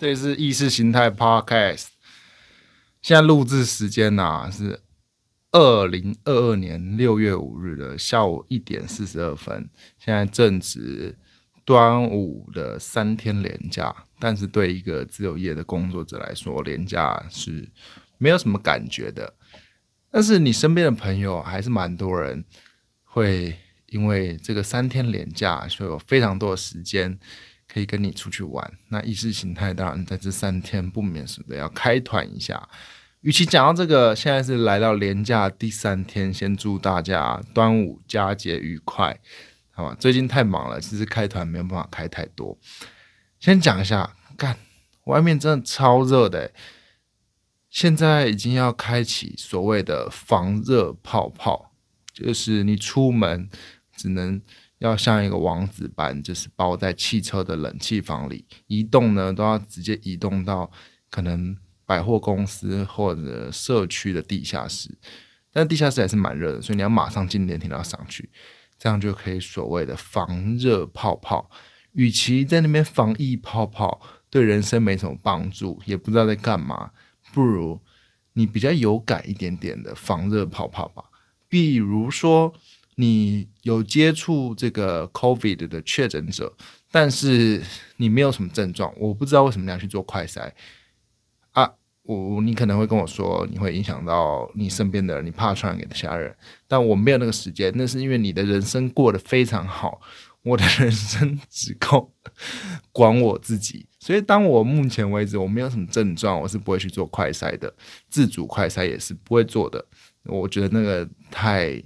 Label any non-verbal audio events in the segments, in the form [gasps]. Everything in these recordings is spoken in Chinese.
这里是意识形态 Podcast。现在录制时间呐、是二零二二年六月五日的下午一点四十二分。现在正值端午的三天连假，但是对一个自由业的工作者来说，连假是没有什么感觉的。但是你身边的朋友还是蛮多人会因为这个三天连假，就有非常多的时间可以跟你出去玩。那意识形态当然在这三天不免俗的要开团一下。与其讲到这个，现在是来到连假第三天，先祝大家端午佳节愉快，好吧？最近太忙了，其实开团没有办法开太多。先讲一下，干，外面真的超热的，现在已经要开启所谓的防热泡泡，就是你出门只能要像一个王子般，就是包在汽车的冷气房里，移动呢都要直接移动到可能百货公司或者社区的地下室，但地下室还是蛮热的，所以你要马上进电梯然后上去，这样就可以所谓的防热泡泡。与其在那边防疫泡泡，对人生没什么帮助，也不知道在干嘛，不如你比较有感一点点的防热泡泡吧。比如说，你有接触这个 COVID 的确诊者，但是你没有什么症状，我不知道为什么你要去做快筛啊。我你可能会跟我说，你会影响到你身边的人，你怕传染给其他人，但我没有那个时间，那是因为你的人生过得非常好。我的人生只够管我自己，所以当我目前为止我没有什么症状，我是不会去做快筛的，自主快筛也是不会做的。我觉得那个太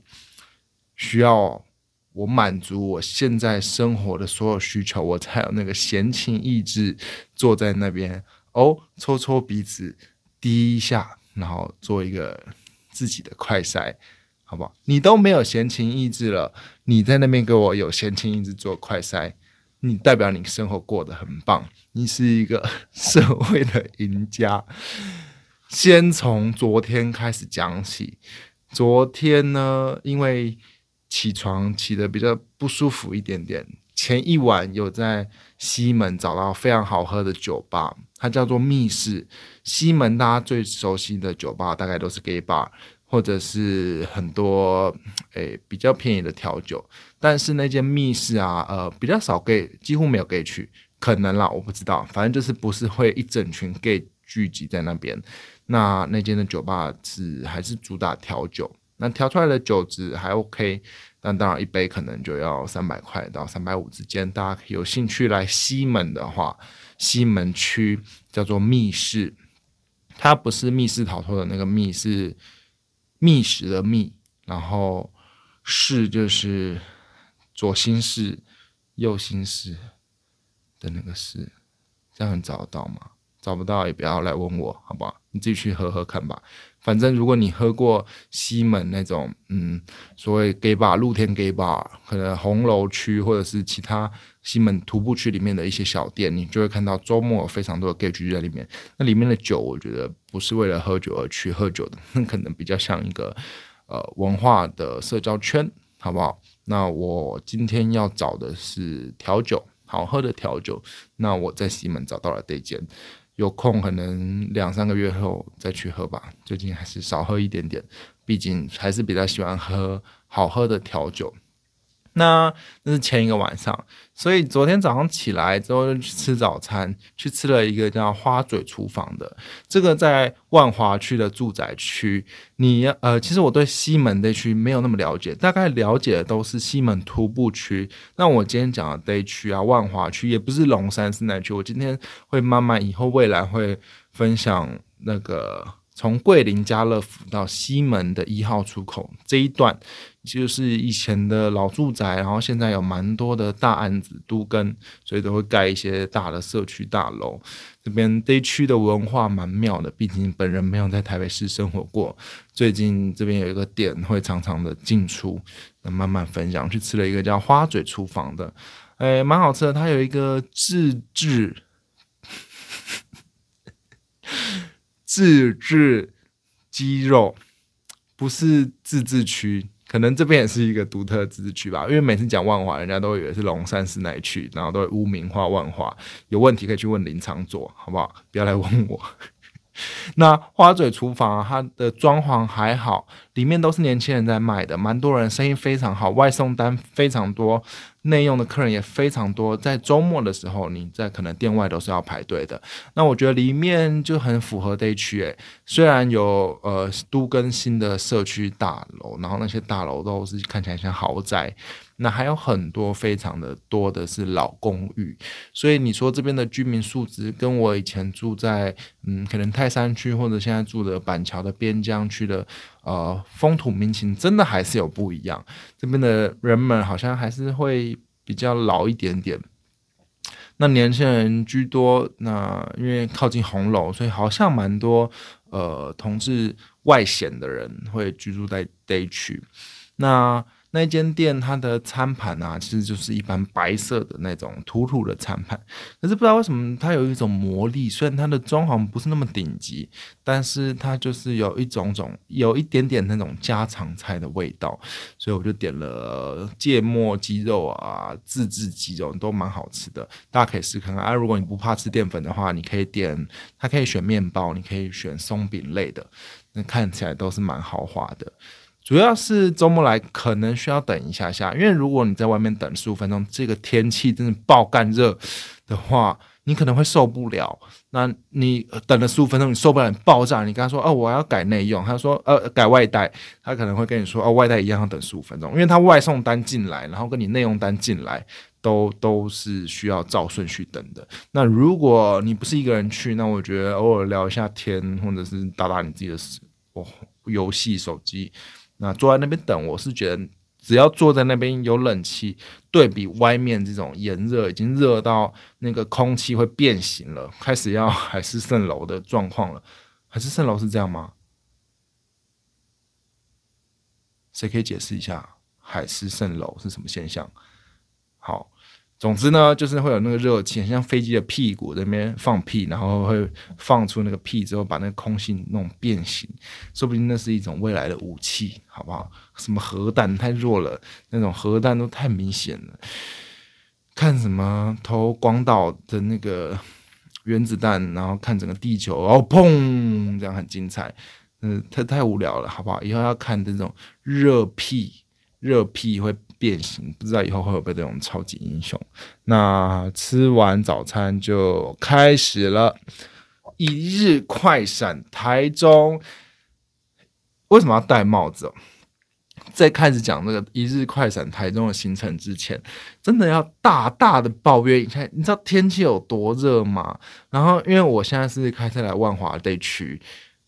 需要我满足我现在生活的所有需求，我才有那个闲情逸致坐在那边哦，搓搓鼻子，滴一下，然后做一个自己的快筛。好不好？你都没有闲情逸致了，你在那边给我有闲情逸致做快筛，你代表你生活过得很棒，你是一个社会的赢家。先从昨天开始讲起，昨天呢，因为起床起的比较不舒服一点点，前一晚有在西门找到非常好喝的酒吧，它叫做密室。西门大家最熟悉的酒吧大概都是 gay bar。或者是很多诶比较便宜的调酒，但是那间密室啊，呃比较少 gay，几乎没有 gay 去，可能啦，我不知道，反正就是不是会一整群 gay 聚集在那边。那那间的酒吧是还是主打调酒，那调出来的酒质还 OK，但当然一杯可能就要三百块到三百五之间。大家有兴趣来西门的话，西门区叫做密室，它不是密室逃脱的那个密是。觅食的觅，然后室就是左心室、右心室的那个室，这样能找得到吗？找不到也不要来问我，好不好？你自己去喝喝看吧。反正如果你喝过西门那种，嗯，所谓 gay bar、露天 gay bar，可能红楼区或者是其他西门徒步区里面的一些小店，你就会看到周末有非常多的 gay 聚在里面。那里面的酒，我觉得不是为了喝酒而去喝酒的，那可能比较像一个呃文化的社交圈，好不好？那我今天要找的是调酒，好喝的调酒。那我在西门找到了这间。有空可能两三个月后再去喝吧，最近还是少喝一点点，毕竟还是比较喜欢喝好喝的调酒。那那是前一个晚上，所以昨天早上起来之后就去吃早餐，去吃了一个叫花嘴厨房的，这个在万华区的住宅区。你呃，其实我对西门这区没有那么了解，大概了解的都是西门徒步区。那我今天讲的这区啊，万华区也不是龙山寺那区。我今天会慢慢以后未来会分享那个从桂林家乐福到西门的一号出口这一段。就是以前的老住宅，然后现在有蛮多的大案子都跟，所以都会盖一些大的社区大楼。这边这区的文化蛮妙的，毕竟本人没有在台北市生活过。最近这边有一个店会常常的进出，那慢慢分享。去吃了一个叫花嘴厨房的，哎，蛮好吃的。它有一个自制自制鸡肉，不是自治区。可能这边也是一个独特的自治区吧。因为每次讲万华，人家都以为是龙山寺那一区，然后都会污名化万华。有问题可以去问林长佐，好不好？不要来问我。[laughs] 那花嘴厨房，它的装潢还好，里面都是年轻人在卖的，蛮多人，生意非常好，外送单非常多，内用的客人也非常多。在周末的时候，你在可能店外都是要排队的。那我觉得里面就很符合这一区，诶，虽然有呃都更新的社区大楼，然后那些大楼都是看起来像豪宅。那还有很多非常的多的是老公寓，所以你说这边的居民素质跟我以前住在嗯可能泰山区或者现在住的板桥的边疆区的呃风土民情真的还是有不一样，这边的人们好像还是会比较老一点点，那年轻人居多，那因为靠近红楼，所以好像蛮多呃同志外显的人会居住在这一区，那。那间店它的餐盘啊，其实就是一般白色的那种土土的餐盘，可是不知道为什么它有一种魔力。虽然它的装潢不是那么顶级，但是它就是有一种种有一点点那种家常菜的味道，所以我就点了芥末鸡肉啊，自制鸡肉都蛮好吃的，大家可以试看看啊。如果你不怕吃淀粉的话，你可以点，它可以选面包，你可以选松饼类的，那看起来都是蛮豪华的。主要是周末来可能需要等一下下，因为如果你在外面等十五分钟，这个天气真的爆干热的话，你可能会受不了。那你等了十五分钟，你受不了，你爆炸，你跟他说哦，我要改内用，他说呃改外带，他可能会跟你说哦外带一样要等十五分钟，因为他外送单进来，然后跟你内用单进来都都是需要照顺序等的。那如果你不是一个人去，那我觉得偶尔聊一下天，或者是打打你自己的哦游戏手机。那坐在那边等，我是觉得只要坐在那边有冷气，对比外面这种炎热，已经热到那个空气会变形了，开始要海市蜃楼的状况了。海市蜃楼是这样吗？谁可以解释一下海市蜃楼是什么现象？好。总之呢，就是会有那个热气，像飞机的屁股那边放屁，然后会放出那个屁之后，把那个空气弄变形，说不定那是一种未来的武器，好不好？什么核弹太弱了，那种核弹都太明显了。看什么投广岛的那个原子弹，然后看整个地球，然后砰，这样很精彩。嗯，太太无聊了，好不好？以后要看这种热屁，热屁会。变形，不知道以后会不会这种超级英雄。那吃完早餐就开始了一日快闪台中。为什么要戴帽子？在开始讲那个一日快闪台中的行程之前，真的要大大的抱怨一下。你知道天气有多热吗？然后，因为我现在是开车来万华地区，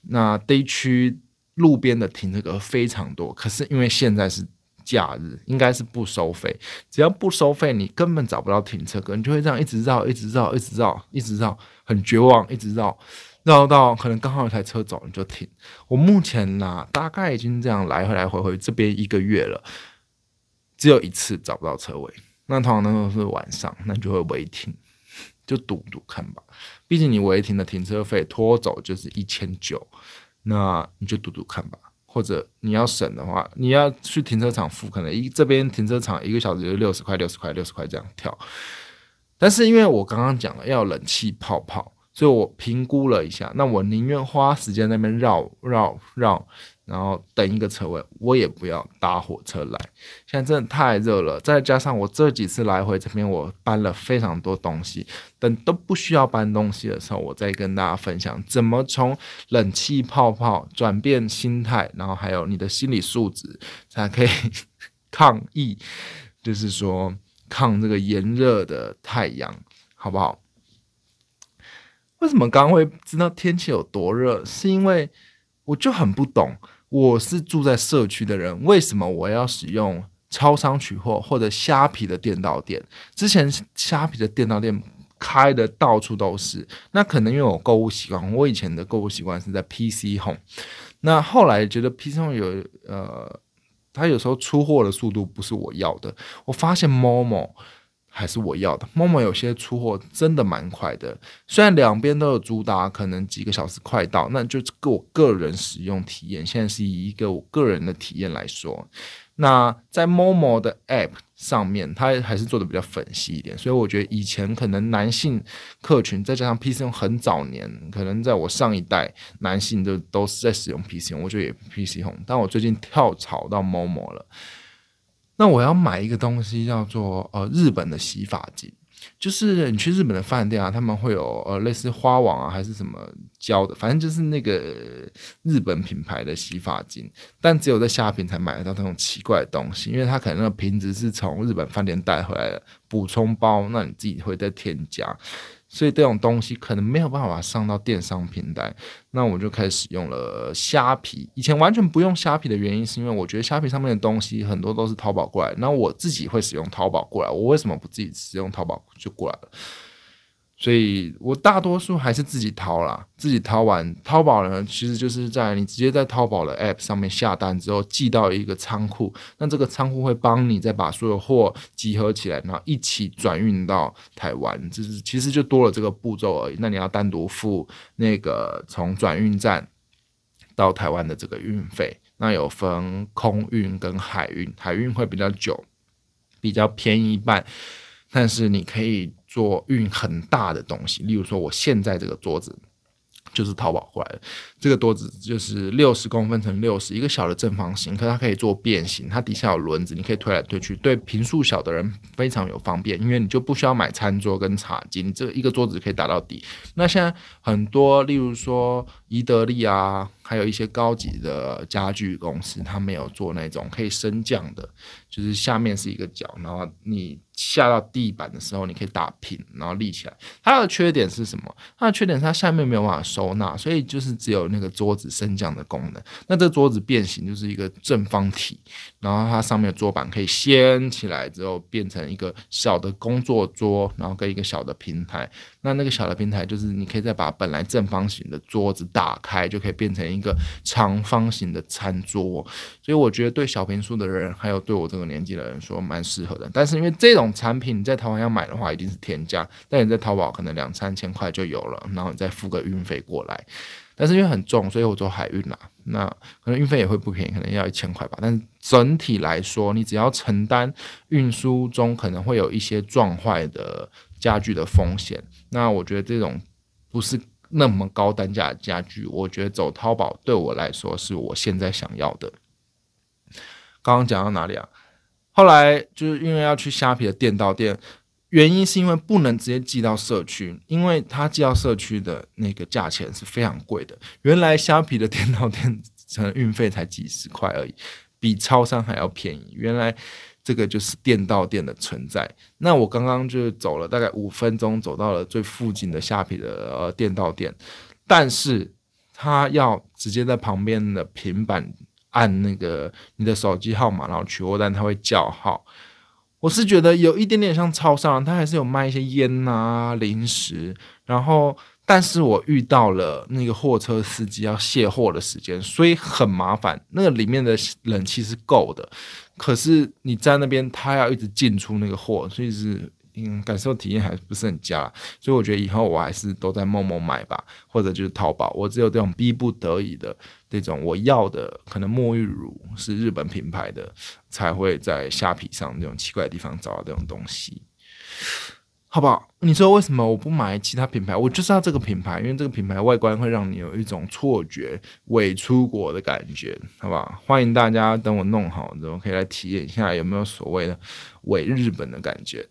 那地区路边的停车格非常多，可是因为现在是。假日应该是不收费，只要不收费，你根本找不到停车格，你就会这样一直绕，一直绕，一直绕，一直绕，很绝望，一直绕，绕到可能刚好有台车走，你就停。我目前呢，大概已经这样来回来回回这边一个月了，只有一次找不到车位，那通常都是晚上，那就会违停，就赌赌看吧。毕竟你违停的停车费拖走就是一千九，那你就赌赌看吧。或者你要省的话，你要去停车场付，可能一这边停车场一个小时就六十块、六十块、六十块这样跳。但是因为我刚刚讲了要冷气泡泡，所以我评估了一下，那我宁愿花时间那边绕绕绕。然后等一个车位，我也不要搭火车来。现在真的太热了，再加上我这几次来回这边，我搬了非常多东西。等都不需要搬东西的时候，我再跟大家分享怎么从冷气泡泡转变心态，然后还有你的心理素质，才可以 [laughs] 抗疫，就是说抗这个炎热的太阳，好不好？为什么刚刚会知道天气有多热？是因为我就很不懂。我是住在社区的人，为什么我要使用超商取货或者虾皮的电到店？之前虾皮的电到店开的到处都是，那可能因为我购物习惯，我以前的购物习惯是在 PC Home，那后来觉得 PC Home 有呃，它有时候出货的速度不是我要的，我发现 Momo。还是我要的。陌陌有些出货真的蛮快的，虽然两边都有主打，可能几个小时快到，那就个我个人使用体验。现在是以一个我个人的体验来说，那在 Momo 的 App 上面，它还是做的比较粉细一点，所以我觉得以前可能男性客群，再加上 PC 用很早年，可能在我上一代男性都都是在使用 PC 用，我觉得也 PC 用，但我最近跳槽到 Momo 了。那我要买一个东西叫做呃日本的洗发精。就是你去日本的饭店啊，他们会有呃类似花王啊，还是什么胶的，反正就是那个日本品牌的洗发精，但只有在虾品才买得到那种奇怪的东西，因为它可能那个瓶子是从日本饭店带回来的补充包，那你自己会再添加。所以这种东西可能没有办法上到电商平台，那我就开始用了虾皮。以前完全不用虾皮的原因，是因为我觉得虾皮上面的东西很多都是淘宝过来，那我自己会使用淘宝过来，我为什么不自己使用淘宝就过来了？所以我大多数还是自己淘啦，自己淘完淘宝呢，其实就是在你直接在淘宝的 App 上面下单之后，寄到一个仓库，那这个仓库会帮你再把所有货集合起来，然后一起转运到台湾，就是其实就多了这个步骤而已。那你要单独付那个从转运站到台湾的这个运费，那有分空运跟海运，海运会比较久，比较便宜一半，但是你可以。做运很大的东西，例如说，我现在这个桌子就是淘宝过来的。这个桌子就是六十公分乘六十，一个小的正方形，可它可以做变形，它底下有轮子，你可以推来推去，对平数小的人非常有方便，因为你就不需要买餐桌跟茶几，你这一个桌子可以打到底。那现在很多，例如说宜得利啊。还有一些高级的家具公司，他没有做那种可以升降的，就是下面是一个角，然后你下到地板的时候，你可以打平，然后立起来。它的缺点是什么？它的缺点是它下面没有办法收纳，所以就是只有那个桌子升降的功能。那这桌子变形就是一个正方体，然后它上面的桌板可以掀起来之后变成一个小的工作桌，然后跟一个小的平台。那那个小的平台就是你可以再把本来正方形的桌子打开，就可以变成一个长方形的餐桌。所以我觉得对小平数的人，还有对我这个年纪的人说蛮适合的。但是因为这种产品你在台湾要买的话，一定是天价，但你在淘宝可能两三千块就有了，然后你再付个运费过来。但是因为很重，所以我做海运啦。那可能运费也会不便宜，可能要一千块吧。但是整体来说，你只要承担运输中可能会有一些撞坏的家具的风险。那我觉得这种不是那么高单价的家具，我觉得走淘宝对我来说是我现在想要的。刚刚讲到哪里啊？后来就是因为要去虾皮的店到店，原因是因为不能直接寄到社区，因为他寄到社区的那个价钱是非常贵的。原来虾皮的店到店可能运费才几十块而已，比超商还要便宜。原来。这个就是店到店的存在。那我刚刚就走了大概五分钟，走到了最附近的虾皮的呃店到店，但是他要直接在旁边的平板按那个你的手机号码，然后取货单，他会叫号。我是觉得有一点点像超商，他还是有卖一些烟啊零食，然后。但是我遇到了那个货车司机要卸货的时间，所以很麻烦。那个里面的冷气是够的，可是你在那边，他要一直进出那个货，所以是嗯，感受体验还不是很佳。所以我觉得以后我还是都在陌陌买吧，或者就是淘宝。我只有这种逼不得已的这种我要的，可能沐浴乳是日本品牌的，才会在虾皮上这种奇怪的地方找到这种东西。好不好？你说为什么我不买其他品牌？我就是要这个品牌，因为这个品牌外观会让你有一种错觉，伪出国的感觉，好不好？欢迎大家等我弄好之后，可以来体验一下有没有所谓的伪日本的感觉。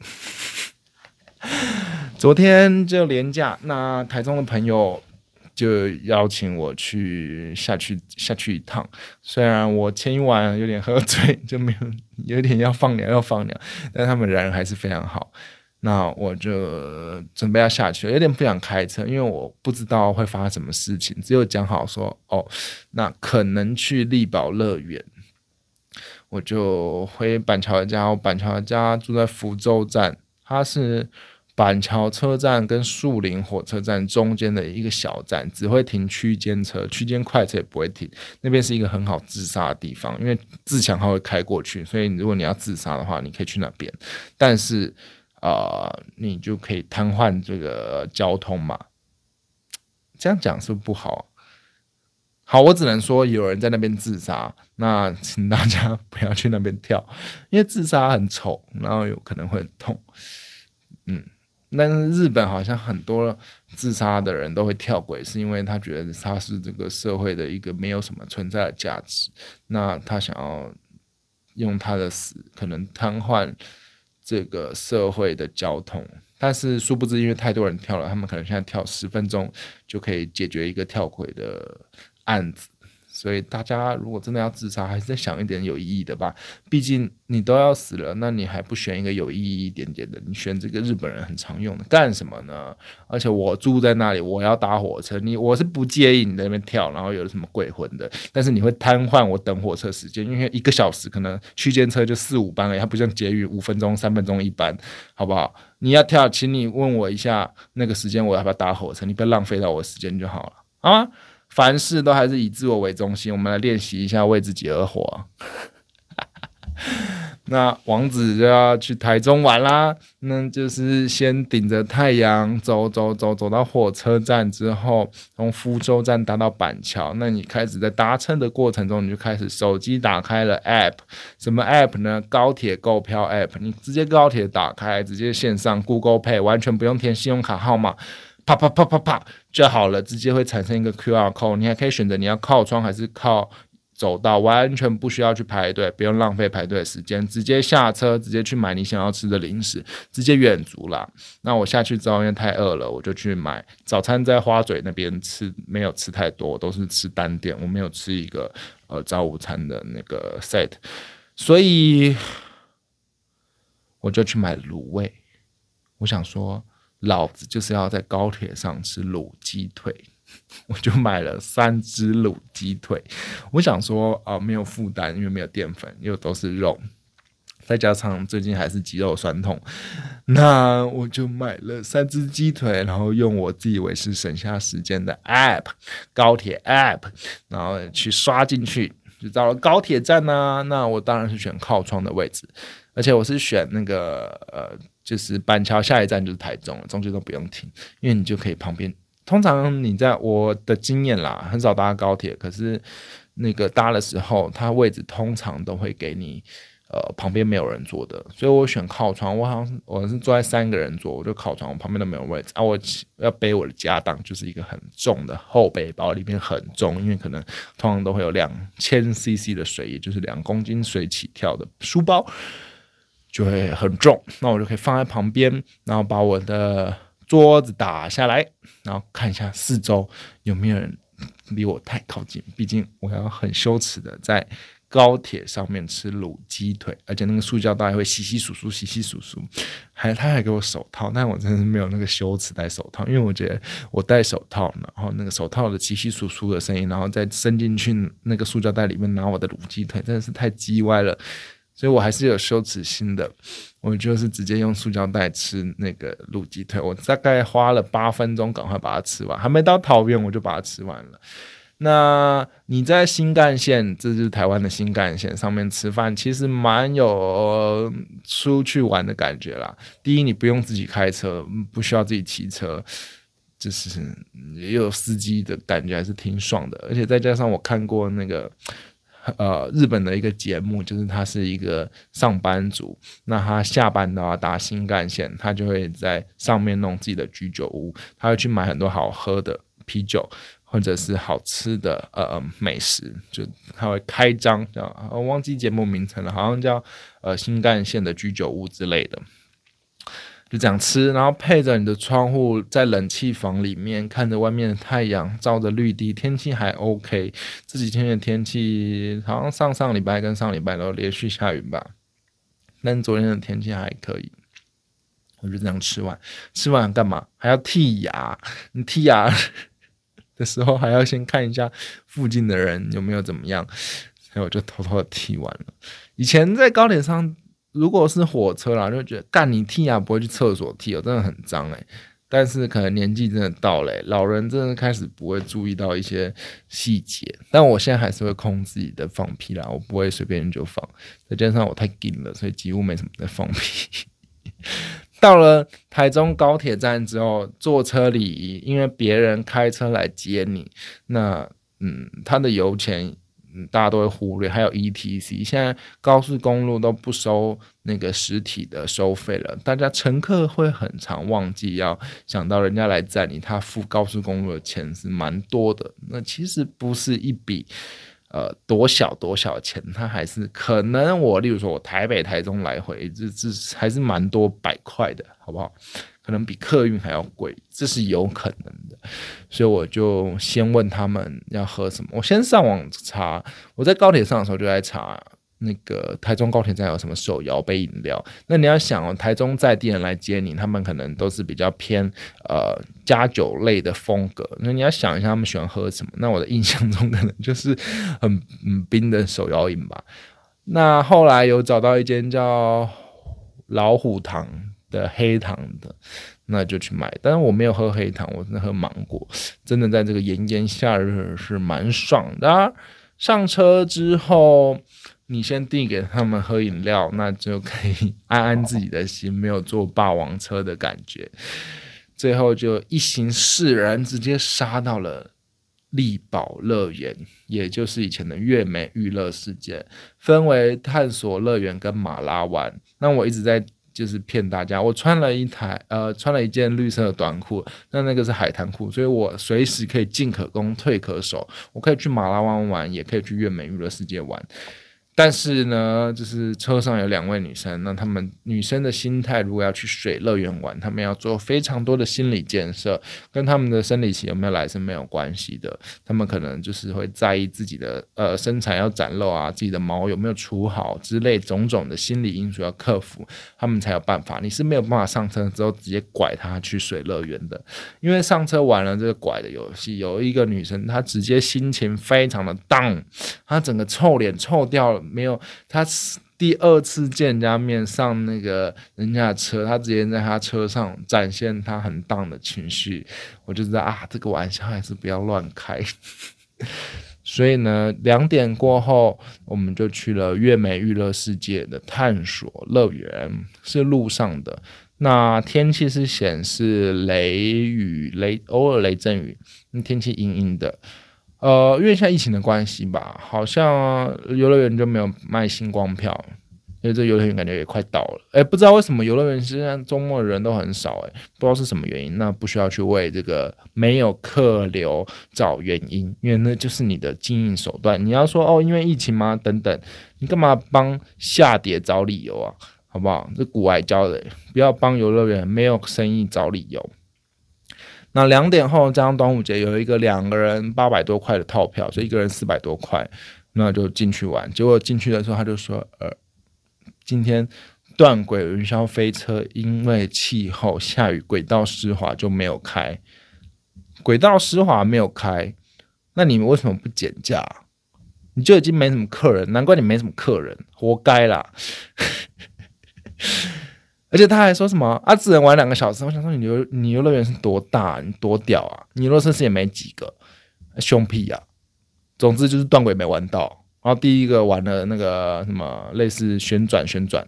[laughs] 昨天就廉价，那台中的朋友就邀请我去下去 [laughs] 下去一趟。虽然我前一晚有点喝醉，就没有有点要放鸟要放鸟，但他们人还是非常好。那我就准备要下去，有点不想开车，因为我不知道会发生什么事情。只有讲好说，哦，那可能去力宝乐园，我就回板桥家。我板桥家住在福州站，它是板桥车站跟树林火车站中间的一个小站，只会停区间车，区间快车也不会停。那边是一个很好自杀的地方，因为自强号会开过去，所以如果你要自杀的话，你可以去那边。但是。啊，你就可以瘫痪这个交通嘛？这样讲是不是不好？好，我只能说有人在那边自杀，那请大家不要去那边跳，因为自杀很丑，然后有可能会很痛。嗯，但是日本好像很多自杀的人都会跳轨，是因为他觉得他是这个社会的一个没有什么存在的价值，那他想要用他的死可能瘫痪这个社会的交通。但是殊不知，因为太多人跳了，他们可能现在跳十分钟就可以解决一个跳轨的。案子，所以大家如果真的要自杀，还是再想一点有意义的吧。毕竟你都要死了，那你还不选一个有意义一点点的？你选这个日本人很常用的，干什么呢？而且我住在那里，我要搭火车，你我是不介意你在那边跳，然后有什么鬼魂的。但是你会瘫痪我等火车时间，因为一个小时可能区间车就四五班了，它不像捷运五分钟、三分钟一班，好不好？你要跳，请你问我一下那个时间，我要不要搭火车？你不要浪费到我时间就好了，好吗？凡事都还是以自我为中心。我们来练习一下为自己而活。[laughs] 那王子就要去台中玩啦，那就是先顶着太阳走走走，走到火车站之后，从福州站搭到板桥。那你开始在搭乘的过程中，你就开始手机打开了 App，什么 App 呢？高铁购票 App，你直接高铁打开，直接线上 Google Pay，完全不用填信用卡号码。啪啪啪啪啪就好了，直接会产生一个 QR code，你还可以选择你要靠窗还是靠走道，完全不需要去排队，不用浪费排队的时间，直接下车，直接去买你想要吃的零食，直接远足啦。那我下去之后因为太饿了，我就去买早餐，在花嘴那边吃，没有吃太多，都是吃单点，我没有吃一个呃早午餐的那个 set，所以我就去买卤味，我想说。老子就是要在高铁上吃卤鸡腿，[laughs] 我就买了三只卤鸡腿。我想说啊，没有负担，因为没有淀粉，又都是肉，再加上最近还是肌肉酸痛，那我就买了三只鸡腿，然后用我自以为是省下时间的 app 高铁 app，然后去刷进去，就到了高铁站呢。那我当然是选靠窗的位置，而且我是选那个呃。就是板桥下一站就是台中了，中间都不用停，因为你就可以旁边。通常你在我的经验啦，很少搭高铁，可是那个搭的时候，它位置通常都会给你，呃，旁边没有人坐的，所以我选靠窗。我好像我是坐在三个人坐，我就靠窗，我旁边都没有位置啊。我要背我的家当，就是一个很重的后背包，里面很重，因为可能通常都会有两千 CC 的水，也就是两公斤水起跳的书包。就会很重，那我就可以放在旁边，然后把我的桌子打下来，然后看一下四周有没有人离我太靠近。毕竟我要很羞耻的在高铁上面吃卤鸡腿，而且那个塑胶袋会稀稀疏疏、稀稀疏疏，还他还给我手套，但我真的是没有那个羞耻戴手套，因为我觉得我戴手套，然后那个手套的稀稀疏疏的声音，然后再伸进去那个塑胶袋里面拿我的卤鸡腿，真的是太叽歪了。所以我还是有羞耻心的，我就是直接用塑胶袋吃那个卤鸡腿，我大概花了八分钟，赶快把它吃完，还没到桃园我就把它吃完了。那你在新干线，这就是台湾的新干线上面吃饭，其实蛮有出去玩的感觉啦。第一，你不用自己开车，不需要自己骑车，就是也有司机的感觉，还是挺爽的。而且再加上我看过那个。呃，日本的一个节目，就是他是一个上班族，那他下班的话搭新干线，他就会在上面弄自己的居酒屋，他会去买很多好喝的啤酒或者是好吃的呃美食，就他会开张叫我忘记节目名称了，好像叫呃新干线的居酒屋之类的。就这样吃，然后配着你的窗户，在冷气房里面看着外面的太阳，照着绿地，天气还 OK。这几天的天气好像上上礼拜跟上礼拜都连续下雨吧，但昨天的天气还可以。我就这样吃完，吃完干嘛？还要剔牙。你剔牙的时候还要先看一下附近的人有没有怎么样，所以我就偷偷的剔完了。以前在高铁上。如果是火车啦，就觉得干你剔牙不会去厕所剔，哦，真的很脏诶。但是可能年纪真的到了，老人真的开始不会注意到一些细节。但我现在还是会控制自己的放屁啦，我不会随便就放。再加上我太紧了，所以几乎没什么在放屁。[laughs] 到了台中高铁站之后，坐车礼仪，因为别人开车来接你，那嗯，他的油钱，大家都会忽略，还有 ETC，现在高速公路都不收那个实体的收费了，大家乘客会很常忘记要想到人家来载你，他付高速公路的钱是蛮多的，那其实不是一笔。呃，多小多小钱，它还是可能我，例如说我台北、台中来回，这这还是蛮多百块的，好不好？可能比客运还要贵，这是有可能的。所以我就先问他们要喝什么，我先上网查，我在高铁上的时候就在查。那个台中高铁站有什么手摇杯饮料？那你要想哦，台中在地人来接你，他们可能都是比较偏呃加酒类的风格。那你要想一下，他们喜欢喝什么？那我的印象中可能就是很嗯冰的手摇饮吧。那后来有找到一间叫老虎堂的黑糖的，那就去买。但是我没有喝黑糖，我是喝芒果。真的在这个炎炎夏日是蛮爽的。上车之后。你先递给他们喝饮料，那就可以安安自己的心，没有坐霸王车的感觉。最后就一行四人直接杀到了力宝乐园，也就是以前的月美娱乐世界，分为探索乐园跟马拉湾。那我一直在就是骗大家，我穿了一台呃穿了一件绿色的短裤，那那个是海滩裤，所以我随时可以进可攻退可守，我可以去马拉湾玩，也可以去越美娱乐世界玩。但是呢，就是车上有两位女生，那她们女生的心态，如果要去水乐园玩，她们要做非常多的心理建设，跟她们的生理期有没有来是没有关系的。她们可能就是会在意自己的呃身材要展露啊，自己的毛有没有除好之类种种的心理因素要克服，她们才有办法。你是没有办法上车之后直接拐她去水乐园的，因为上车玩了这个拐的游戏，有一个女生她直接心情非常的 down，她整个臭脸臭掉了。没有，他第二次见人家面上那个人家的车，他直接在他车上展现他很荡的情绪，我就知道啊，这个玩笑还是不要乱开。[laughs] 所以呢，两点过后，我们就去了月美娱乐世界的探索乐园，是路上的。那天气是显示雷雨雷，偶尔雷阵雨，那天气阴阴的。呃，因为现在疫情的关系吧，好像游乐园就没有卖星光票，因为这游乐园感觉也快倒了。哎，不知道为什么游乐园现在周末的人都很少，哎，不知道是什么原因。那不需要去为这个没有客流找原因，因为那就是你的经营手段。你要说哦，因为疫情吗？等等，你干嘛帮下跌找理由啊？好不好？这古外教的，不要帮游乐园没有生意找理由。那两点后加上端午节，有一个两个人八百多块的套票，所以一个人四百多块，那就进去玩。结果进去的时候，他就说：“呃，今天断轨云霄飞车因为气候下雨，轨道湿滑就没有开。轨道湿滑没有开，那你们为什么不减价？你就已经没什么客人，难怪你没什么客人，活该啦！”而且他还说什么啊，只能玩两个小时。我想说，你游你游乐园是多大，你多屌啊！你游乐设施也没几个，凶屁呀！总之就是断轨没玩到。然后第一个玩的那个什么类似旋转旋转，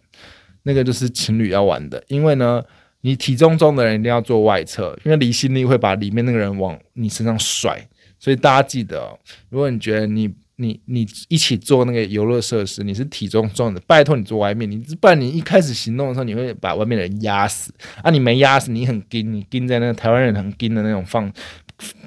那个就是情侣要玩的。因为呢，你体重重的人一定要坐外侧，因为离心力会把里面那个人往你身上甩。所以大家记得，如果你觉得你。你你一起做那个游乐设施，你是体重重的，拜托你坐外面，你不然你一开始行动的时候，你会把外面的人压死啊！你没压死，你很紧，你紧在那个台湾人很紧的那种放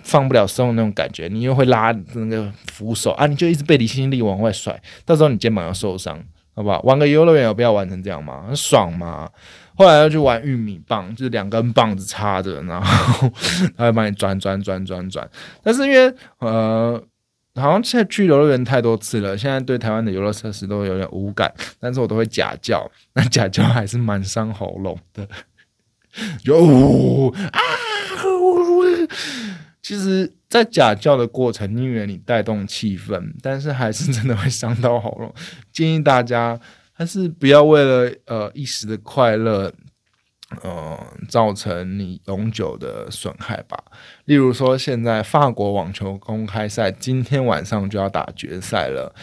放不了松那种感觉，你又会拉那个扶手啊，你就一直被离心力往外甩，到时候你肩膀要受伤，好不好？玩个游乐园有必要玩成这样吗？很爽吗？后来要去玩玉米棒，就是两根棒子插着，然后 [laughs] 他会帮你转转转转转，但是因为呃。好像现在去游乐园太多次了，现在对台湾的游乐设施都有点无感，[laughs] 但是我都会假叫，[laughs] 那假叫还是蛮伤喉咙的。[laughs] 就啊，其实，在假叫的过程，因为你带动气氛，但是还是真的会伤到喉咙。建议大家还是不要为了呃一时的快乐。嗯，造成你永久的损害吧。例如说，现在法国网球公开赛今天晚上就要打决赛了。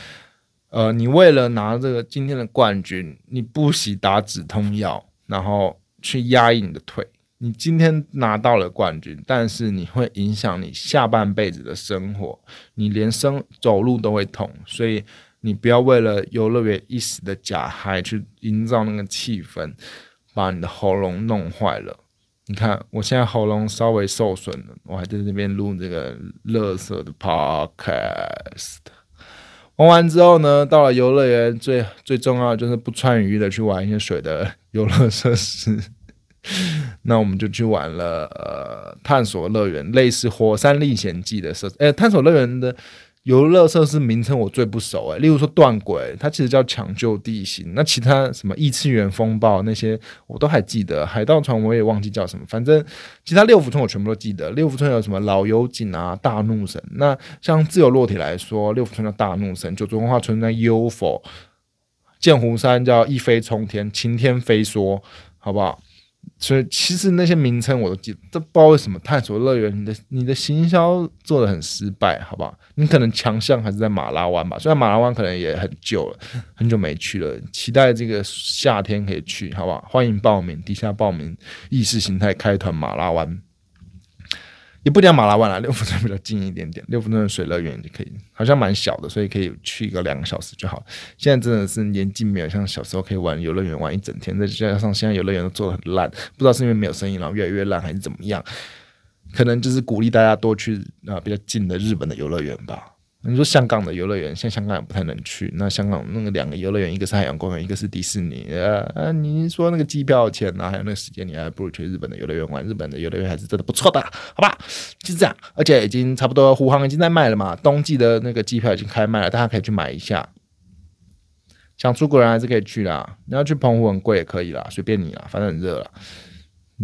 呃，你为了拿这个今天的冠军，你不惜打止痛药，然后去压抑你的腿，你今天拿到了冠军，但是你会影响你下半辈子的生活，你连生走路都会痛，所以你不要为了游乐园一时的假嗨去营造那个气氛，把你的喉咙弄坏了。你看，我现在喉咙稍微受损了，我还在这边录这个乐色的 podcast。玩完之后呢，到了游乐园，最最重要的就是不穿雨衣的去玩一些水的 [laughs] 游乐设施。那我们就去玩了呃探索乐园，类似火山历险记的设施。哎，探索乐园的。游乐设施名称我最不熟哎，例如说断轨，它其实叫抢救地形。那其他什么异次元风暴那些我都还记得，海盗船我也忘记叫什么。反正其他六福村我全部都记得。六福村有什么老油井啊、大怒神。那像自由落体来说，六福村叫大怒神，九族文化村叫 UFO，剑湖山叫一飞冲天、晴天飞梭，好不好？所以其实那些名称我都记，这不知道为什么探索乐园你的你的行销做的很失败，好不好？你可能强项还是在马拉湾吧，虽然马拉湾可能也很久了，很久没去了，期待这个夏天可以去，好不好？欢迎报名，底下报名意识形态开团马拉湾。也不讲马拉湾了，六福村 [laughs] 比较近一点点，六福村的水乐园就可以，好像蛮小的，所以可以去一个两个小时就好。现在真的是年纪没有像小时候可以玩游乐园玩一整天，再加上现在游乐园都做的很烂，不知道是因为没有生意，然后越来越烂，还是怎么样？可能就是鼓励大家多去啊比较近的日本的游乐园吧。你说香港的游乐园，现在香港也不太能去。那香港那个两个游乐园，一个是海洋公园，一个是迪士尼。呃，你说那个机票钱啊，还有那个时间，你还不如去日本的游乐园玩。日本的游乐园还是真的不错的，好吧？就是这样，而且已经差不多，湖航已经在卖了嘛。冬季的那个机票已经开卖了，大家可以去买一下。想出国人还是可以去啦。你要去澎湖很贵也可以啦，随便你啦，反正很热了。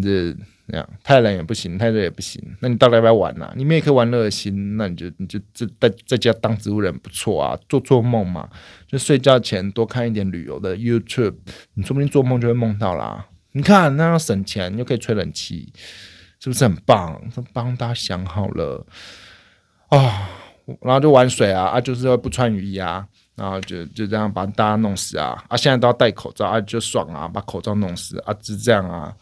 这。那样太冷也不行，太热也不行。那你到底要不要玩呢？你们也可以玩乐心，那你就你就在在在家当植物人不错啊，做做梦嘛。就睡觉前多看一点旅游的 YouTube，你说不定做梦就会梦到啦。你看那样省钱又可以吹冷气，是不是很棒？帮大家想好了啊，然后就玩水啊啊，就是要不穿雨衣啊，然后就就这样把大家弄死啊啊！现在都要戴口罩啊，就爽啊，把口罩弄死啊，就这样啊。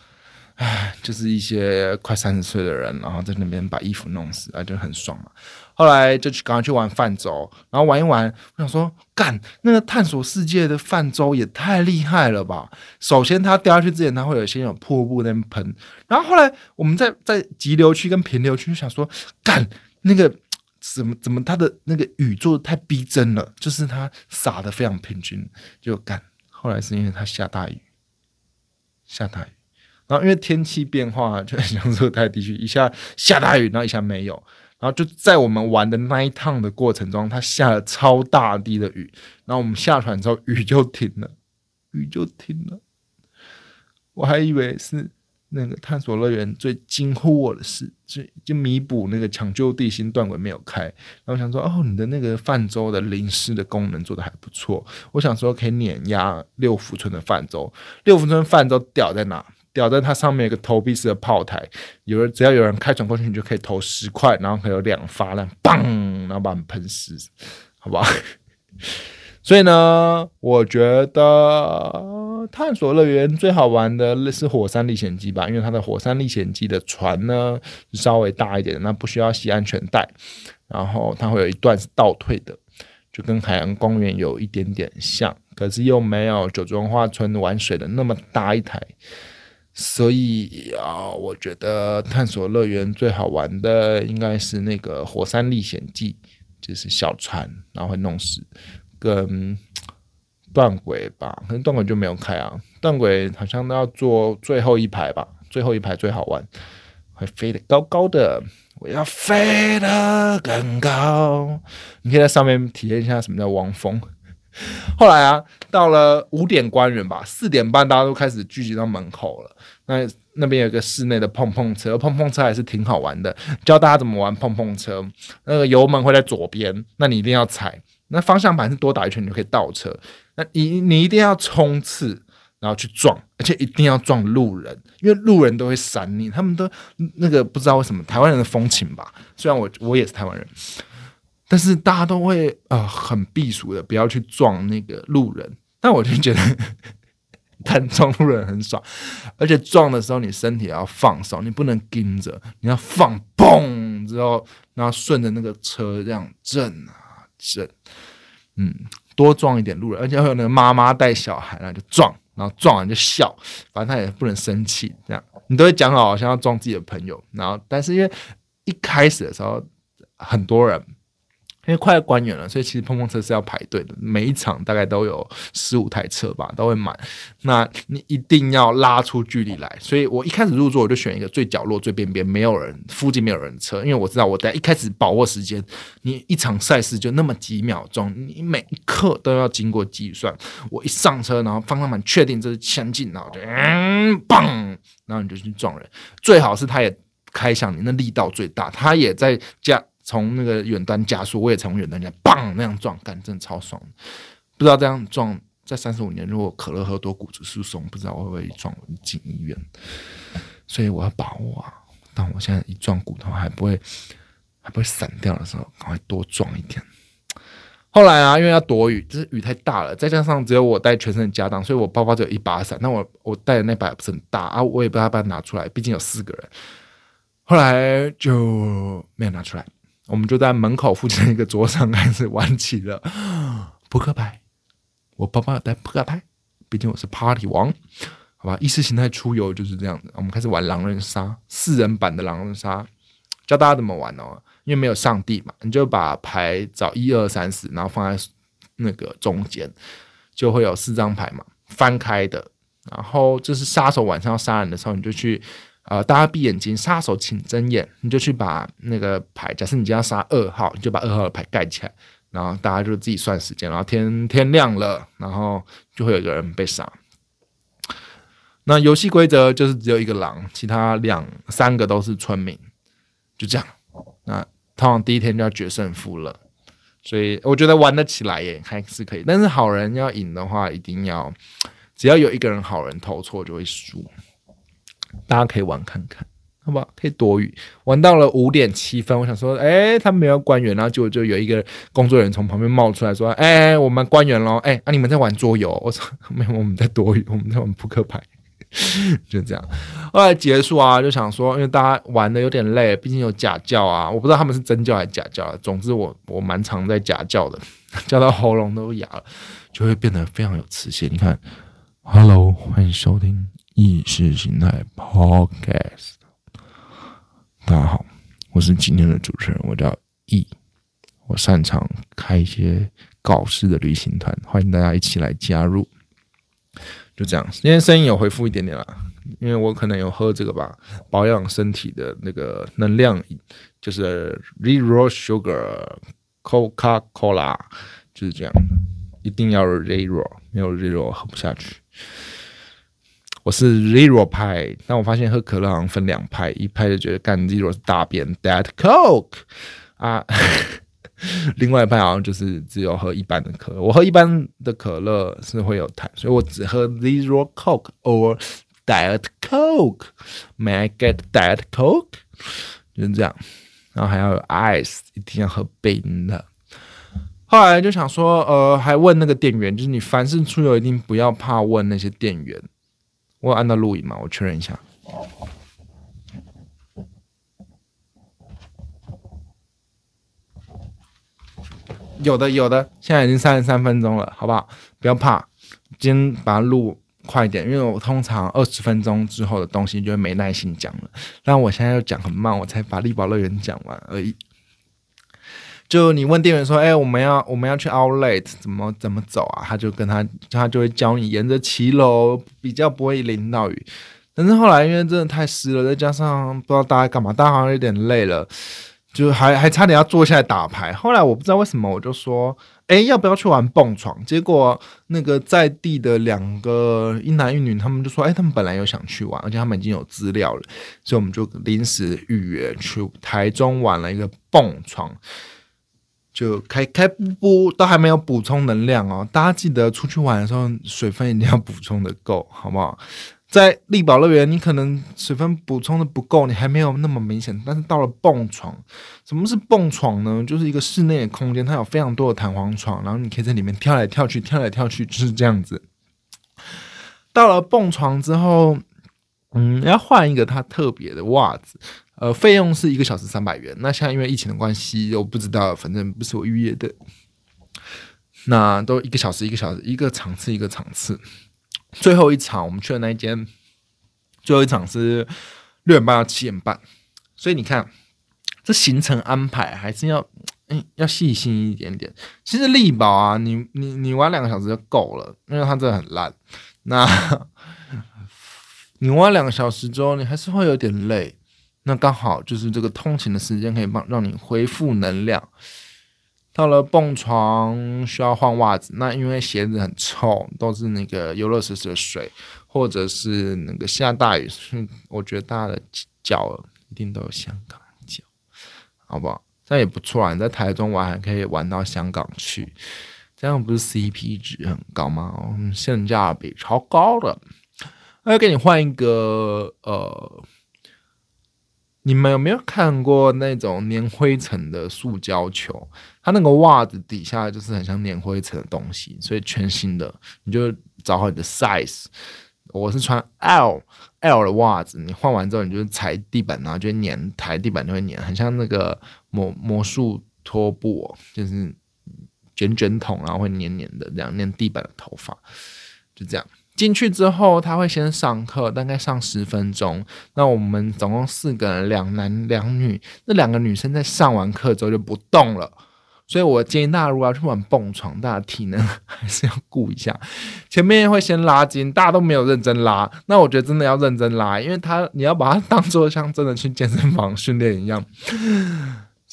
唉，就是一些快三十岁的人，然后在那边把衣服弄死，啊，就很爽嘛。后来就去赶快去玩泛舟，然后玩一玩，我想说，干那个探索世界的泛舟也太厉害了吧！首先，它掉下去之前，它会有先有瀑布那边喷，然后后来我们在在急流区跟平流区就想说，干那个怎么怎么它的那个雨做的太逼真了，就是它洒的非常平均，就干。后来是因为它下大雨，下大雨。然后因为天气变化，就很像热带地区，一下下大雨，然后一下没有，然后就在我们玩的那一趟的过程中，它下了超大滴的雨，然后我们下船之后，雨就停了，雨就停了。我还以为是那个探索乐园最惊呼我的事，就就弥补那个抢救地心断轨没有开。然后想说，哦，你的那个泛舟的淋湿的功能做的还不错，我想说可以碾压六福村的泛舟，六福村泛舟屌在哪？吊在它上面有个投币式的炮台，有人只要有人开船过去，你就可以投十块，然后可以有两发，那嘣，然后把你喷死，好吧？[laughs] 所以呢，我觉得探索乐园最好玩的是火山历险记吧，因为它的火山历险记的船呢稍微大一点，那不需要系安全带，然后它会有一段是倒退的，就跟海洋公园有一点点像，可是又没有九州文化村玩水的那么大一台。所以啊，我觉得探索乐园最好玩的应该是那个火山历险记，就是小船，然后会弄死，跟断轨吧，可能断轨就没有开啊，断轨好像都要坐最后一排吧，最后一排最好玩，会飞得高高的，我要飞得更高，你可以在上面体验一下什么叫汪峰。后来啊，到了五点关园吧，四点半大家都开始聚集到门口了。那那边有个室内的碰碰车，碰碰车还是挺好玩的，教大家怎么玩碰碰车。那个油门会在左边，那你一定要踩。那方向盘是多打一圈你就可以倒车。那你你一定要冲刺，然后去撞，而且一定要撞路人，因为路人都会闪你。他们都那个不知道为什么台湾人的风情吧？虽然我我也是台湾人。但是大家都会啊很避暑的，不要去撞那个路人。但我就觉得，弹撞路人很爽，而且撞的时候你身体要放手，你不能盯着，你要放嘣之后，然后顺着那个车这样震啊震，嗯，多撞一点路人，而且会有那个妈妈带小孩然后就撞，然后撞完就笑，反正他也不能生气，这样你都会讲好，好像要撞自己的朋友，然后但是因为一开始的时候很多人。因为快要关园了，所以其实碰碰车是要排队的。每一场大概都有十五台车吧，都会满。那你一定要拉出距离来。所以我一开始入座，我就选一个最角落、最边边，没有人，附近没有人车。因为我知道，我在一开始把握时间。你一场赛事就那么几秒钟，你每一刻都要经过计算。我一上车，然后方向盘确定这是前进，然后就嗯，嘣，然后你就去撞人。最好是他也开向你，那力道最大，他也在加。从那个远端加速，我也从远端加，棒那样撞，干真的超爽。不知道这样撞，在三十五年，如果可乐喝多骨质疏松，不知道会不会撞进医院。所以我要把握啊！当我现在一撞骨头还不会还不会散掉的时候，赶快多撞一点。后来啊，因为要躲雨，就是雨太大了，再加上只有我带全身的家当，所以我包包只有一把伞。那我我带的那把也不是很大啊，我也不知道把它拿出来，毕竟有四个人。后来就没有拿出来。我们就在门口附近一个桌上开始玩起了 [gasps] 扑克牌。我包包有带扑克牌，毕竟我是 Party 王，好吧？意识形态出游就是这样子。我们开始玩狼人杀，四人版的狼人杀，教大家怎么玩哦。因为没有上帝嘛，你就把牌找一二三四，然后放在那个中间，就会有四张牌嘛，翻开的。然后就是杀手晚上要杀人的时候，你就去。呃，大家闭眼睛，杀手请睁眼，你就去把那个牌。假设你今天要杀二号，你就把二号的牌盖起来，然后大家就自己算时间，然后天天亮了，然后就会有一个人被杀。那游戏规则就是只有一个狼，其他两三个都是村民，就这样。那通常第一天就要决胜负了，所以我觉得玩得起来耶，还是可以。但是好人要赢的话，一定要只要有一个人好人投错就会输。大家可以玩看看，好不好？可以躲雨。玩到了五点七分，我想说，哎，他们没有关园，然后就就有一个工作人员从旁边冒出来说，哎，我们关园喽，哎，啊，你们在玩桌游？我说 [laughs] 没有，我们在躲雨，我们在玩扑克牌，就这样。后来结束啊，就想说，因为大家玩的有点累，毕竟有假叫啊，我不知道他们是真叫还是假叫啊。总之，我我蛮常在假叫的，[laughs] 叫到喉咙都哑了，就会变得非常有磁性。你看，Hello，欢迎收听。意识形态 Podcast，大家好，我是今天的主持人，我叫 E，我擅长开一些搞事的旅行团，欢迎大家一起来加入。就这样，今天声音有回复一点点了，因为我可能有喝这个吧，保养身体的那个能量，就是 Zero Sugar Coca Cola，就是这样，一定要 Zero，没有 Zero 喝不下去。我是 Zero 派，但我发现喝可乐好像分两派，一派就觉得干 Zero 是大便，That Coke 啊，另外一派好像就是只有喝一般的可乐。我喝一般的可乐是会有痰，所以我只喝 Zero Coke or Diet Coke。May I get Diet Coke？就是这样，然后还要有 Ice，一定要喝冰的。后来就想说，呃，还问那个店员，就是你凡是出游一定不要怕问那些店员。我有按到录影嘛？我确认一下。有的，有的，现在已经三十三分钟了，好不好？不要怕，今天把它录快一点，因为我通常二十分钟之后的东西就会没耐心讲了。但我现在要讲很慢，我才把力宝乐园讲完而已。就你问店员说：“哎，我们要我们要去 Outlet，怎么怎么走啊？”他就跟他他就会教你沿着骑楼，比较不会淋到雨。但是后来因为真的太湿了，再加上不知道大家干嘛，大家好像有点累了，就还还差点要坐下来打牌。后来我不知道为什么，我就说：“哎，要不要去玩蹦床？”结果那个在地的两个一男一女，他们就说：“哎，他们本来有想去玩，而且他们已经有资料了，所以我们就临时预约去台中玩了一个蹦床。”就开开不不都还没有补充能量哦，大家记得出去玩的时候水分一定要补充的够，好不好？在力宝乐园，你可能水分补充的不够，你还没有那么明显。但是到了蹦床，什么是蹦床呢？就是一个室内的空间，它有非常多的弹簧床，然后你可以在里面跳来跳去，跳来跳去，就是这样子。到了蹦床之后，嗯，要换一个它特别的袜子，呃，费用是一个小时三百元。那现在因为疫情的关系，我不知道，反正不是我预约的。那都一个小时一个小时，一个场次一个场次。最后一场我们去的那一间，最后一场是六点半到七点半，所以你看这行程安排还是要嗯要细心一点点。其实力宝啊，你你你玩两个小时就够了，因为它真的很烂。那 [laughs] 你玩两个小时之后，你还是会有点累。那刚好就是这个通勤的时间可以帮让你恢复能量。到了蹦床需要换袜子，那因为鞋子很臭，都是那个游乐设施的水，或者是那个下大雨，[laughs] 我觉得大家的脚一定都有香港脚，好不好？这样也不错啊！你在台中玩还可以玩到香港去，这样不是 CP 值很高吗？性价比超高的，那给你换一个呃。你们有没有看过那种粘灰尘的塑胶球？它那个袜子底下就是很像粘灰尘的东西，所以全新的，你就找好你的 size。我是穿 L L 的袜子，你换完之后，你就踩地板，然后就粘，踩地板就会粘，很像那个魔魔术拖布，就是卷卷筒，然后会黏黏的，这样粘地板的头发，就这样。进去之后，他会先上课，大概上十分钟。那我们总共四个人，两男两女。那两个女生在上完课之后就不动了，所以我建议大家如果要去玩蹦床，大家体能还是要顾一下。前面会先拉筋，大家都没有认真拉。那我觉得真的要认真拉，因为他你要把它当做像真的去健身房训练一样。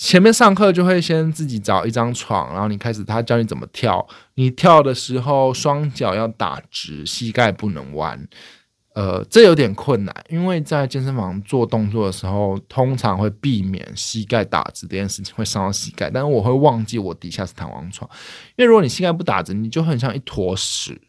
前面上课就会先自己找一张床，然后你开始他教你怎么跳。你跳的时候双脚要打直，膝盖不能弯。呃，这有点困难，因为在健身房做动作的时候，通常会避免膝盖打直这件事情会伤到膝盖。但是我会忘记我底下是弹簧床，因为如果你膝盖不打直，你就很像一坨屎。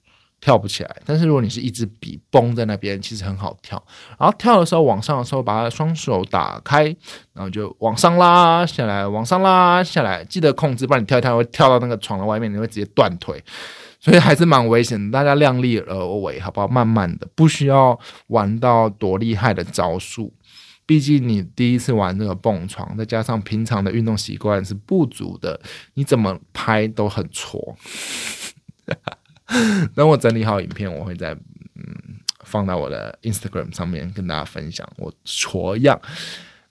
跳不起来，但是如果你是一支笔绷在那边，其实很好跳。然后跳的时候，往上的时候，把双手打开，然后就往上拉下来，往上拉下来，记得控制，不然你跳一跳会跳到那个床的外面，你会直接断腿，所以还是蛮危险的。大家量力而为，好不好？慢慢的，不需要玩到多厉害的招数。毕竟你第一次玩那个蹦床，再加上平常的运动习惯是不足的，你怎么拍都很挫。[laughs] 等我整理好影片，我会在嗯放到我的 Instagram 上面跟大家分享我挫样。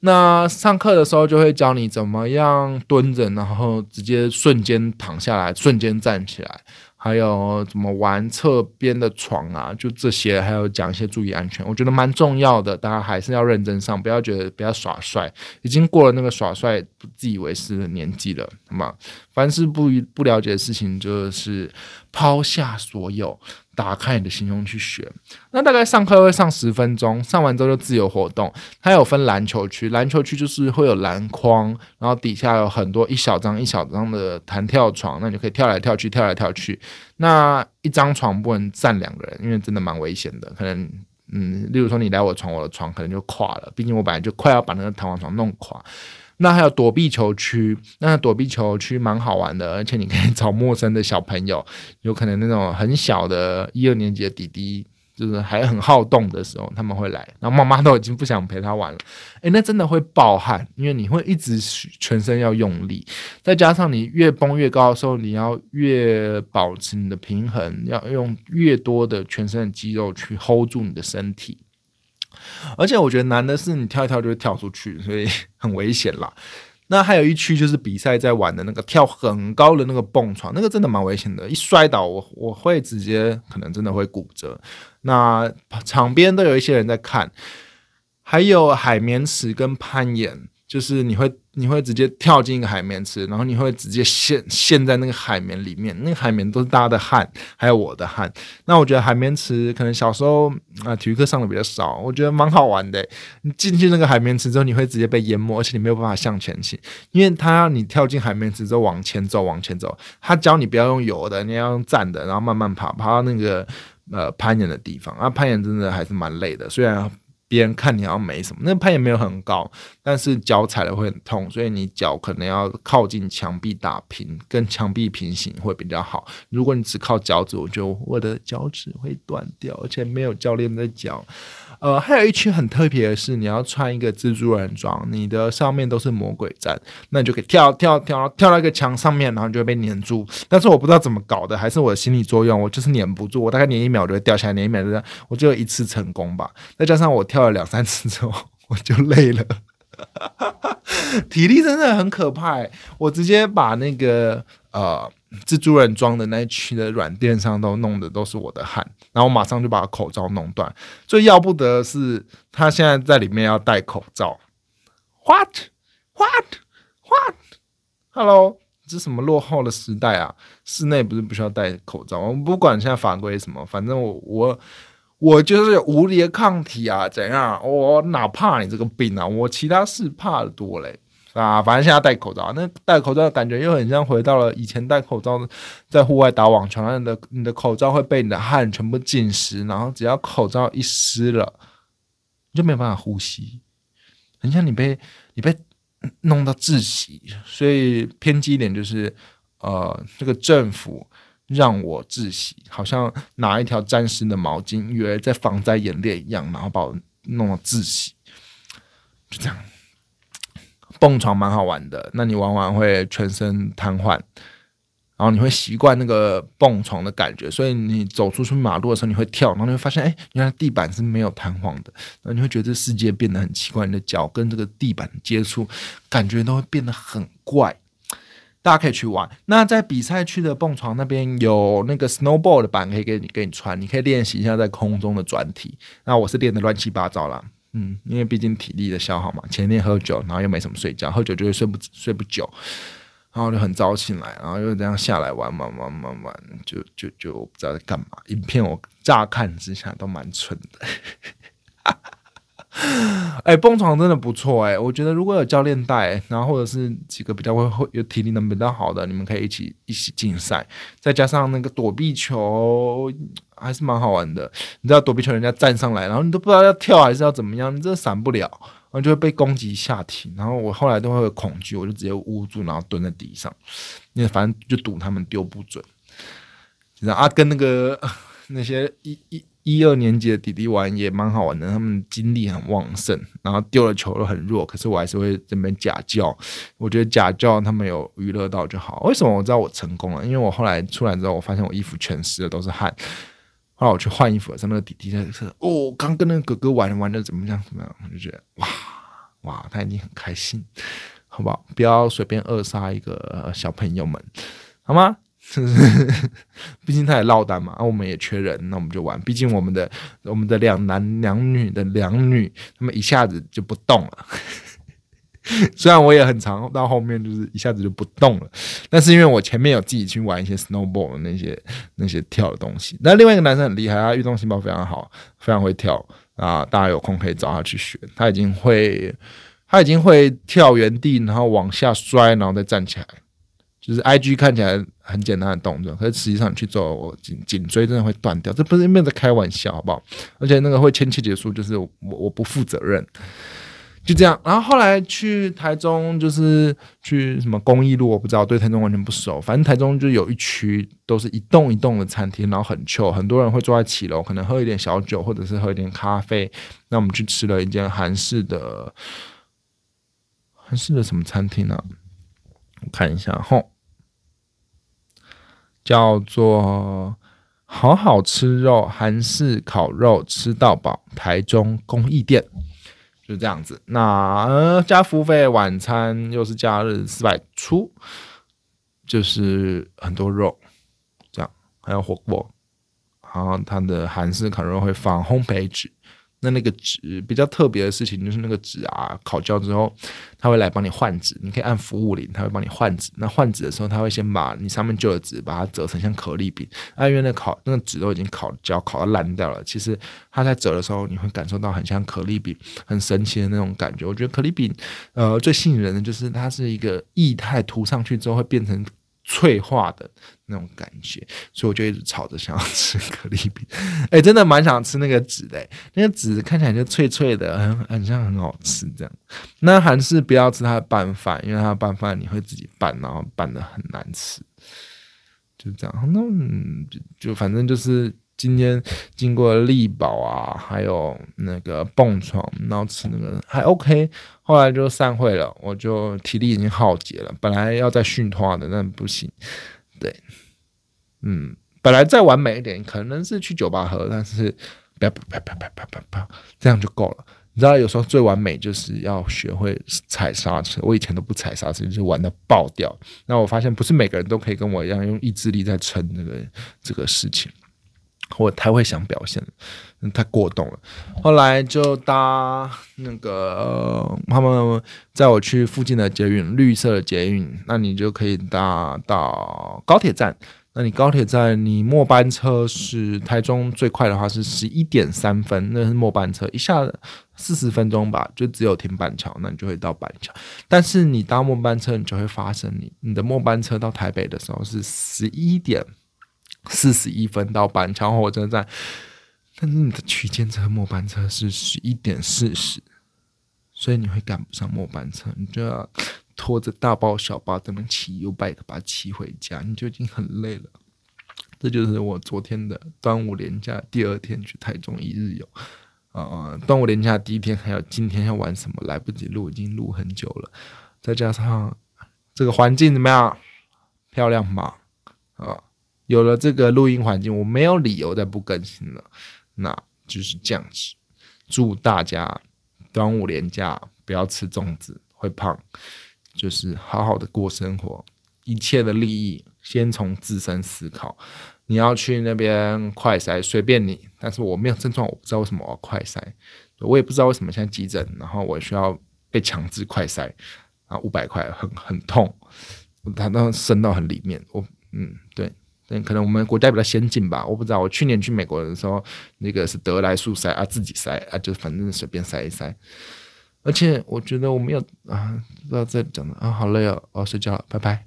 那上课的时候就会教你怎么样蹲着，然后直接瞬间躺下来，瞬间站起来。还有怎么玩侧边的床啊？就这些，还有讲一些注意安全，我觉得蛮重要的。大家还是要认真上，不要觉得不要耍帅，已经过了那个耍帅、自以为是的年纪了，好吗？凡是不不了解的事情，就是抛下所有。打开你的心胸去学，那大概上课会上十分钟，上完之后就自由活动。它有分篮球区，篮球区就是会有篮筐，然后底下有很多一小张一小张的弹跳床，那你就可以跳来跳去，跳来跳去。那一张床不能站两个人，因为真的蛮危险的，可能嗯，例如说你来我床，我的床可能就垮了，毕竟我本来就快要把那个弹簧床弄垮。那还有躲避球区，那躲避球区蛮好玩的，而且你可以找陌生的小朋友，有可能那种很小的一二年级的弟弟，就是还很好动的时候，他们会来，然后妈妈都已经不想陪他玩了。诶，那真的会爆汗，因为你会一直全身要用力，再加上你越蹦越高的时候，你要越保持你的平衡，要用越多的全身的肌肉去 hold 住你的身体。而且我觉得难的是你跳一跳就会跳出去，所以 [laughs] 很危险啦。那还有一区就是比赛在玩的那个跳很高的那个蹦床，那个真的蛮危险的，一摔倒我我会直接可能真的会骨折。那场边都有一些人在看，还有海绵池跟攀岩。就是你会你会直接跳进一个海绵池，然后你会直接陷陷在那个海绵里面，那个海绵都是大家的汗，还有我的汗。那我觉得海绵池可能小时候啊体育课上的比较少，我觉得蛮好玩的。你进去那个海绵池之后，你会直接被淹没，而且你没有办法向前行，因为他要你跳进海绵池之后往前走，往前走。他教你不要用游的，你要用站的，然后慢慢爬，爬到那个呃攀岩的地方。啊，攀岩真的还是蛮累的，虽然。别人看你好像没什么，那攀也没有很高，但是脚踩了会很痛，所以你脚可能要靠近墙壁打平，跟墙壁平行会比较好。如果你只靠脚趾，我觉得我的脚趾会断掉，而且没有教练的脚。呃，还有一区很特别的是，你要穿一个蜘蛛人装，你的上面都是魔鬼毡，那你就可以跳跳跳跳到一个墙上面，然后你就会被粘住。但是我不知道怎么搞的，还是我的心理作用，我就是粘不住，我大概粘一秒就会掉下来，粘一秒就这样，我就一次成功吧。再加上我跳了两三次之后，我就累了，[laughs] 体力真的很可怕。我直接把那个呃。蜘蛛人装的那一区的软垫上都弄的都是我的汗，然后马上就把口罩弄断。最要不得是，他现在在里面要戴口罩。What? What? What? Hello，这什么落后的时代啊？室内不是不需要戴口罩？我不管现在法规什么，反正我我我就是无敌的抗体啊！怎样？我哪怕你这个病啊？我其他事怕的多嘞。啊，反正现在戴口罩，那戴口罩的感觉又很像回到了以前戴口罩在户外打网球，然后你的你的口罩会被你的汗全部浸湿，然后只要口罩一湿了，你就没办法呼吸，很像你被你被弄到窒息。所以偏激一点就是，呃，这个政府让我窒息，好像拿一条沾湿的毛巾，以为在防灾演练一样，然后把我弄到窒息，就这样。蹦床蛮好玩的，那你往往会全身瘫痪，然后你会习惯那个蹦床的感觉，所以你走出去马路的时候你会跳，然后你会发现，哎，原来地板是没有弹簧的，然后你会觉得这世界变得很奇怪，你的脚跟这个地板接触，感觉都会变得很怪。大家可以去玩。那在比赛区的蹦床那边有那个 snowboard 的板可以给你给你穿，你可以练习一下在空中的转体。那我是练的乱七八糟啦。嗯，因为毕竟体力的消耗嘛，前天喝酒，然后又没什么睡觉，喝酒就会睡不睡不久，然后就很早醒来，然后又这样下来玩玩玩玩玩，就就就不知道在干嘛。影片我乍看之下都蛮蠢的。[laughs] 哎，蹦床真的不错哎，我觉得如果有教练带，然后或者是几个比较会会有体力能比较好的，你们可以一起一起竞赛，再加上那个躲避球，还是蛮好玩的。你知道躲避球，人家站上来，然后你都不知道要跳还是要怎么样，你真的闪不了，然后就会被攻击下体。然后我后来都会恐惧，我就直接捂住，然后蹲在地上，因为反正就赌他们丢不准。然后啊，跟那个 [laughs] 那些一一。一二年级的弟弟玩也蛮好玩的，他们精力很旺盛，然后丢了球都很弱，可是我还是会这边假叫。我觉得假叫他们有娱乐到就好。为什么我知道我成功了？因为我后来出来之后，我发现我衣服全湿了，都是汗。后来我去换衣服的时候，那个弟弟在说：“哦，刚跟那个哥哥玩玩的怎么样？怎么样？”我就觉得哇哇，他已经很开心，好不好？不要随便扼杀一个小朋友们，好吗？[laughs] 毕竟他也落单嘛，啊，我们也缺人，那我们就玩。毕竟我们的我们的两男两女的两女，他们一下子就不动了。[laughs] 虽然我也很长，到后面就是一下子就不动了，但是因为我前面有自己去玩一些 snowball 那些那些跳的东西。那另外一个男生很厉害，他运动细胞非常好，非常会跳啊！大家有空可以找他去学，他已经会他已经会跳原地，然后往下摔，然后再站起来。就是 I G 看起来很简单的动作，可是实际上去做，我颈颈椎真的会断掉。这不是没有在开玩笑，好不好？而且那个会签切结束，就是我我不负责任，就这样。然后后来去台中，就是去什么公益路，我不知道，对台中完全不熟。反正台中就有一区都是一栋一栋的餐厅，然后很旧，很多人会坐在七楼，可能喝一点小酒，或者是喝一点咖啡。那我们去吃了一间韩式的韩式的什么餐厅呢？我看一下，吼。叫做好好吃肉，韩式烤肉吃到饱，台中公益店就这样子。那加服务费，晚餐又是假日四百出，就是很多肉，这样还有火锅，然后它的韩式烤肉会放烘焙纸。那那个纸比较特别的事情就是那个纸啊，烤焦之后，他会来帮你换纸，你可以按服务铃，他会帮你换纸。那换纸的时候，他会先把你上面旧的纸把它折成像可丽饼。啊，因为那烤那个纸都已经烤焦，烤到烂掉了。其实它在折的时候，你会感受到很像可丽饼，很神奇的那种感觉。我觉得可丽饼，呃，最吸引人的就是它是一个液态涂上去之后会变成。脆化的那种感觉，所以我就一直吵着想要吃可丽饼。[laughs] 哎，真的蛮想吃那个纸的，那个纸看起来就脆脆的，很很像很好吃这样。那还是不要吃它的拌饭，因为它拌饭你会自己拌，然后拌的很难吃。就这样，那就就反正就是今天经过力保啊，还有那个蹦床，然后吃那个还 OK。后来就散会了，我就体力已经耗竭了。本来要再训话的，但不行。对，嗯，本来再完美一点，可能是去酒吧喝，但是不要啪啪啪啪啪啪，这样就够了。你知道，有时候最完美就是要学会踩刹车。我以前都不踩刹车，就是玩的爆掉。那我发现，不是每个人都可以跟我一样用意志力在撑这个这个事情。我太会想表现了，太过动了。后来就搭那个他们载我去附近的捷运，绿色的捷运，那你就可以搭到高铁站。那你高铁站，你末班车是台中最快的话是十一点三分，那是末班车，一下四十分钟吧，就只有停板桥，那你就会到板桥。但是你搭末班车，你就会发生你你的末班车到台北的时候是十一点。四十一分到板桥火车站，但是你的区间车末班车是十一点四十，所以你会赶不上末班车，你就要拖着大包小包这么骑 U bike 把骑回家，你就已经很累了。这就是我昨天的端午连假第二天去台中一日游啊！端午连假第一天还有今天要玩什么来不及录，已经录很久了，再加上这个环境怎么样？漂亮吗？啊！有了这个录音环境，我没有理由再不更新了。那就是这样子。祝大家端午连假不要吃粽子，会胖。就是好好的过生活，一切的利益先从自身思考。你要去那边快筛，随便你。但是我没有症状，我不知道为什么我要快筛。我也不知道为什么现在急诊，然后我需要被强制快筛啊，五百块，很很痛，它都伸到很里面。我嗯，对。嗯，可能我们国家比较先进吧，我不知道。我去年去美国的时候，那个是得来速塞啊，自己塞啊，就反正随便塞一塞。而且我觉得我没有啊，不知道在讲的啊，好累哦，我要睡觉了，拜拜。